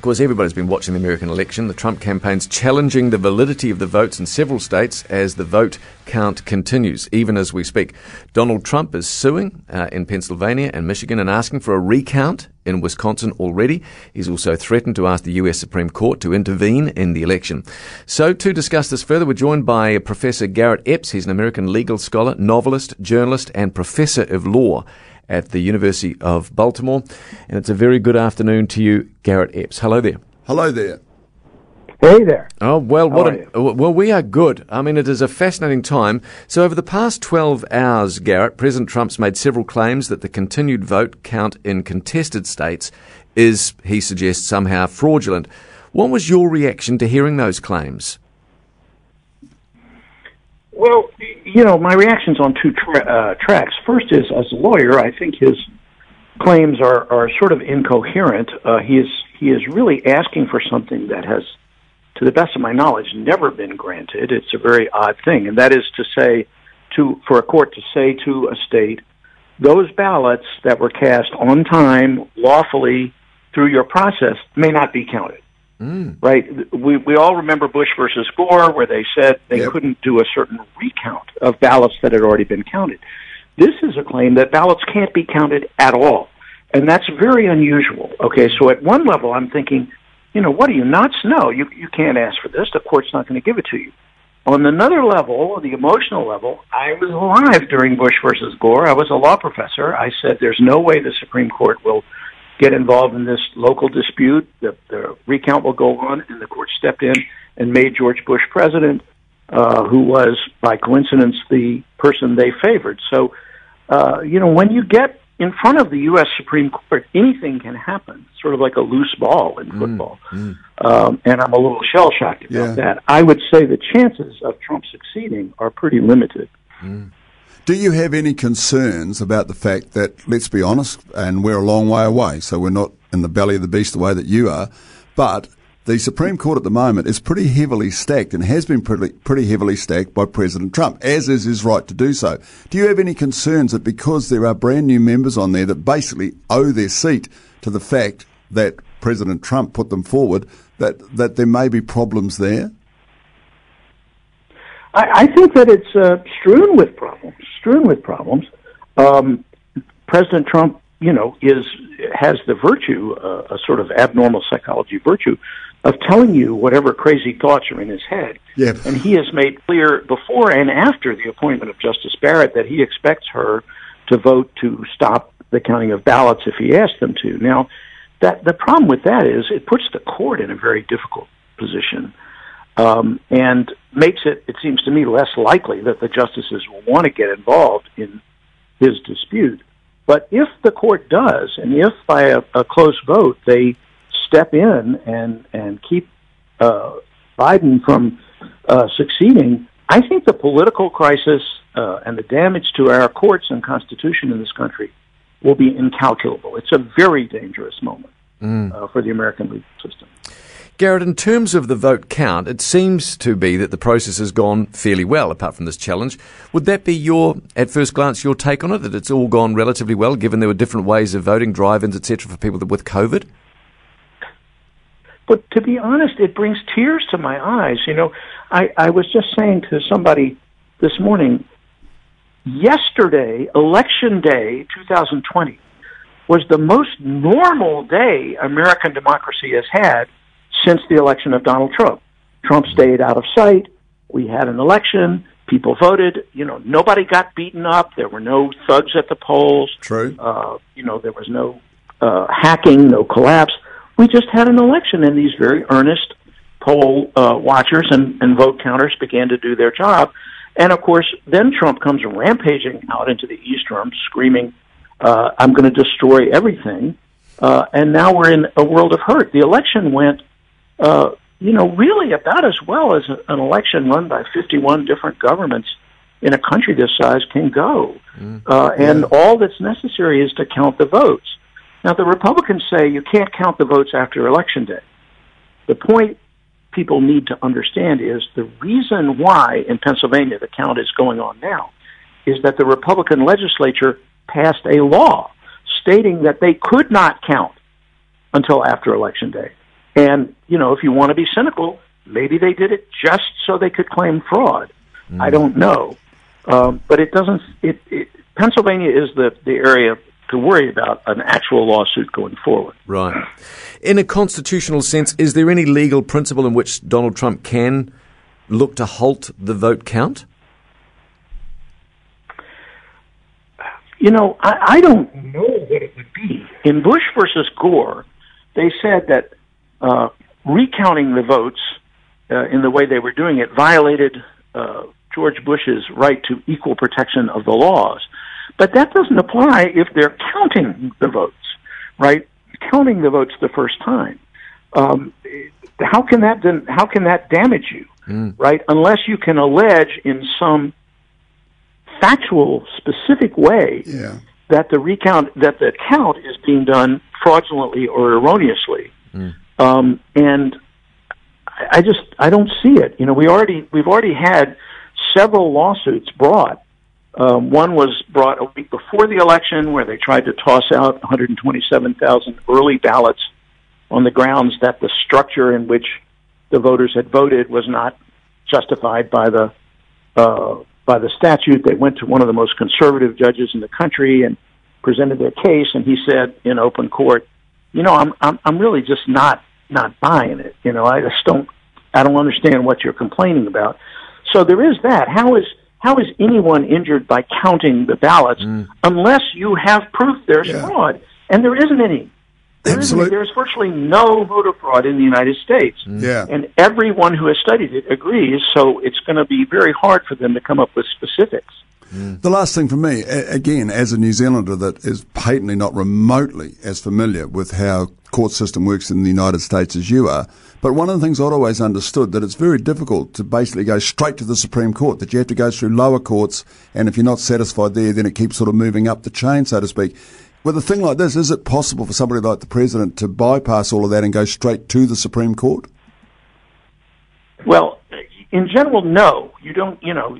Of course, everybody's been watching the American election. The Trump campaign's challenging the validity of the votes in several states as the vote count continues, even as we speak. Donald Trump is suing uh, in Pennsylvania and Michigan and asking for a recount in Wisconsin already. He's also threatened to ask the US Supreme Court to intervene in the election. So, to discuss this further, we're joined by Professor Garrett Epps. He's an American legal scholar, novelist, journalist, and professor of law at the University of Baltimore. And it's a very good afternoon to you, Garrett Epps. Hello there. Hello there. Hey there. Oh well, what a, well we are good. I mean, it is a fascinating time. So over the past twelve hours, Garrett, President Trump's made several claims that the continued vote count in contested states is, he suggests, somehow fraudulent. What was your reaction to hearing those claims? Well, you know, my reaction's on two tra- uh, tracks. First is, as a lawyer, I think his claims are, are sort of incoherent. Uh, he is he is really asking for something that has, to the best of my knowledge, never been granted. It's a very odd thing, and that is to say, to for a court to say to a state, those ballots that were cast on time, lawfully through your process, may not be counted. Mm. Right? We we all remember Bush versus Gore, where they said they yep. couldn't do a certain recount of ballots that had already been counted. This is a claim that ballots can't be counted at all, and that's very unusual. Okay, so at one level, I'm thinking, you know, what are you nuts? No, you you can't ask for this. The court's not going to give it to you. On another level, the emotional level, I was alive during Bush versus Gore. I was a law professor. I said, "There's no way the Supreme Court will." Get involved in this local dispute. The, the recount will go on, and the court stepped in and made George Bush president, uh, who was, by coincidence, the person they favored. So, uh, you know, when you get in front of the U.S. Supreme Court, anything can happen, sort of like a loose ball in mm, football. Mm, mm. Um, and I'm a little shell shocked about yeah. that. I would say the chances of Trump succeeding are pretty limited. Mm. Do you have any concerns about the fact that, let's be honest, and we're a long way away, so we're not in the belly of the beast the way that you are, but the Supreme Court at the moment is pretty heavily stacked and has been pretty, pretty heavily stacked by President Trump, as is his right to do so. Do you have any concerns that because there are brand new members on there that basically owe their seat to the fact that President Trump put them forward, that, that there may be problems there? I, think that it's uh, strewn with problems. Strewn with problems. Um, President Trump, you know, is has the virtue, uh, a sort of abnormal psychology virtue, of telling you whatever crazy thoughts are in his head. Yeah. And he has made clear before and after the appointment of Justice Barrett that he expects her to vote to stop the counting of ballots if he asks them to. Now, that the problem with that is it puts the court in a very difficult position um, and makes it, it seems to me, less likely that the justices will want to get involved in his dispute. But if the court does, and if by a, a close vote they step in and and keep uh, Biden from uh, succeeding, I think the political crisis uh, and the damage to our courts and constitution in this country will be incalculable. It's a very dangerous moment mm. uh, for the American legal system. Garrett, in terms of the vote count, it seems to be that the process has gone fairly well, apart from this challenge. Would that be your, at first glance, your take on it, that it's all gone relatively well, given there were different ways of voting, drive-ins, etc., for people with COVID? But to be honest, it brings tears to my eyes. You know, I, I was just saying to somebody this morning, yesterday, election day 2020, was the most normal day American democracy has had since the election of Donald Trump. Trump stayed out of sight. We had an election. People voted. You know, nobody got beaten up. There were no thugs at the polls. True. Uh, you know, there was no uh, hacking, no collapse. We just had an election, and these very earnest poll uh, watchers and, and vote counters began to do their job. And of course, then Trump comes rampaging out into the East Room, screaming, uh, "I'm going to destroy everything." Uh, and now we're in a world of hurt. The election went uh, you know, really about as well as an election run by 51 different governments in a country this size can go. Mm. Uh, and yeah. all that's necessary is to count the votes. Now, the Republicans say you can't count the votes after Election Day. The point people need to understand is the reason why in Pennsylvania the count is going on now is that the Republican legislature passed a law stating that they could not count until after Election Day. And, you know, if you want to be cynical, maybe they did it just so they could claim fraud. Mm. I don't know. Um, but it doesn't, it, it, Pennsylvania is the, the area to worry about an actual lawsuit going forward. Right. In a constitutional sense, is there any legal principle in which Donald Trump can look to halt the vote count? You know, I, I don't know what it would be. In Bush versus Gore, they said that uh, recounting the votes uh, in the way they were doing it violated uh, George Bush's right to equal protection of the laws. But that doesn't apply if they're counting the votes, right? Counting the votes the first time. Um, how can that how can that damage you, mm. right? Unless you can allege in some factual, specific way yeah. that the recount that the count is being done fraudulently or erroneously. Mm. Um, and I just I don't see it. You know, we already we've already had several lawsuits brought. Um, one was brought a week before the election, where they tried to toss out 127,000 early ballots on the grounds that the structure in which the voters had voted was not justified by the uh, by the statute. They went to one of the most conservative judges in the country and presented their case, and he said in open court, "You know, I'm I'm, I'm really just not not buying it. You know, I just don't I don't understand what you're complaining about." So there is that. How is how is anyone injured by counting the ballots mm. unless you have proof there's yeah. fraud? And there isn't any. There Absolutely. There's virtually no voter fraud in the United States. Mm. Yeah. And everyone who has studied it agrees, so it's going to be very hard for them to come up with specifics. The last thing for me, again, as a New Zealander that is patently not remotely as familiar with how court system works in the United States as you are, but one of the things I'd always understood that it's very difficult to basically go straight to the Supreme Court, that you have to go through lower courts, and if you're not satisfied there, then it keeps sort of moving up the chain, so to speak. With a thing like this, is it possible for somebody like the president to bypass all of that and go straight to the Supreme Court? Well, in general, no. You don't. You know,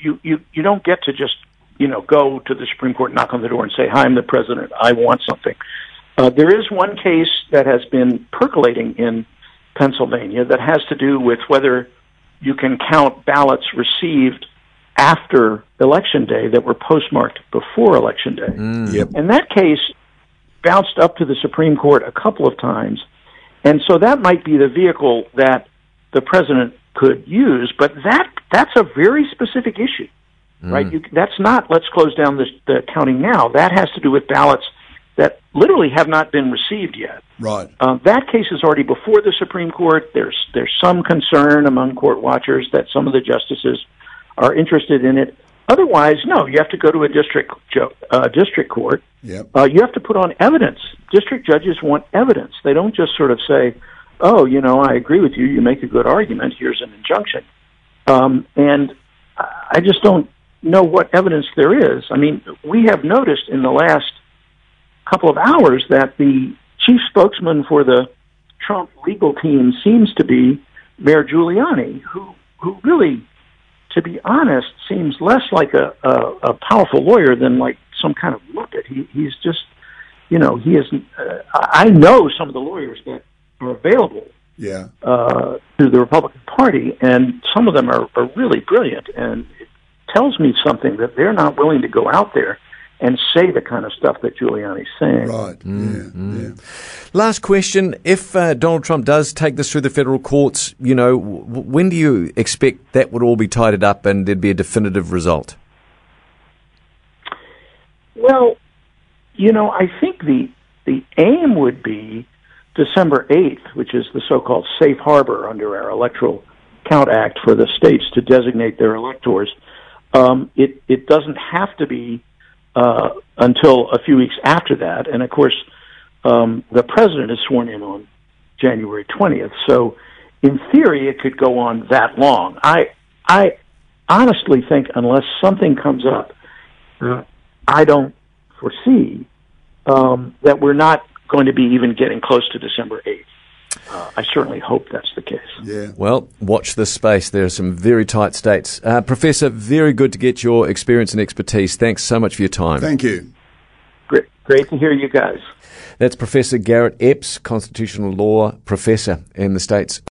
you you you don't get to just you know go to the Supreme Court, knock on the door, and say, "Hi, I'm the president. I want something." Uh, there is one case that has been percolating in Pennsylvania that has to do with whether you can count ballots received after election day that were postmarked before election day. Mm, yep. And that case bounced up to the Supreme Court a couple of times. And so that might be the vehicle that the president could use, but that that's a very specific issue, mm. right? You, that's not let's close down this, the counting now. That has to do with ballots that literally have not been received yet. Right. Uh, that case is already before the Supreme Court. There's there's some concern among court watchers that some of the justices are interested in it. Otherwise, no, you have to go to a district uh, district court. Yep. Uh, you have to put on evidence. District judges want evidence. They don't just sort of say, "Oh, you know, I agree with you. You make a good argument. Here's an injunction." Um, and I just don't know what evidence there is. I mean, we have noticed in the last couple of hours that the chief spokesman for the Trump legal team seems to be Mayor Giuliani, who who really to be honest, seems less like a, a, a powerful lawyer than like some kind of muppet. He, he's just, you know, he isn't. Uh, I know some of the lawyers that are available. Yeah. Uh, to the Republican Party, and some of them are, are really brilliant, and it tells me something that they're not willing to go out there and say the kind of stuff that Giuliani's saying. Right. Mm, yeah. Mm. yeah. Last question: If uh, Donald Trump does take this through the federal courts, you know, w- when do you expect that would all be tidied up and there'd be a definitive result? Well, you know, I think the the aim would be December eighth, which is the so-called safe harbor under our Electoral Count Act for the states to designate their electors. Um, it it doesn't have to be uh, until a few weeks after that. And of course, um, the president is sworn in on January 20th. So, in theory, it could go on that long. I I honestly think unless something comes up, I don't foresee um, that we're not going to be even getting close to December 8th. Uh, I certainly hope that's the case. Yeah. Well, watch this space. There are some very tight states. Uh, Professor, very good to get your experience and expertise. Thanks so much for your time. Thank you. Great, great to hear you guys. That's Professor Garrett Epps, constitutional law professor in the States.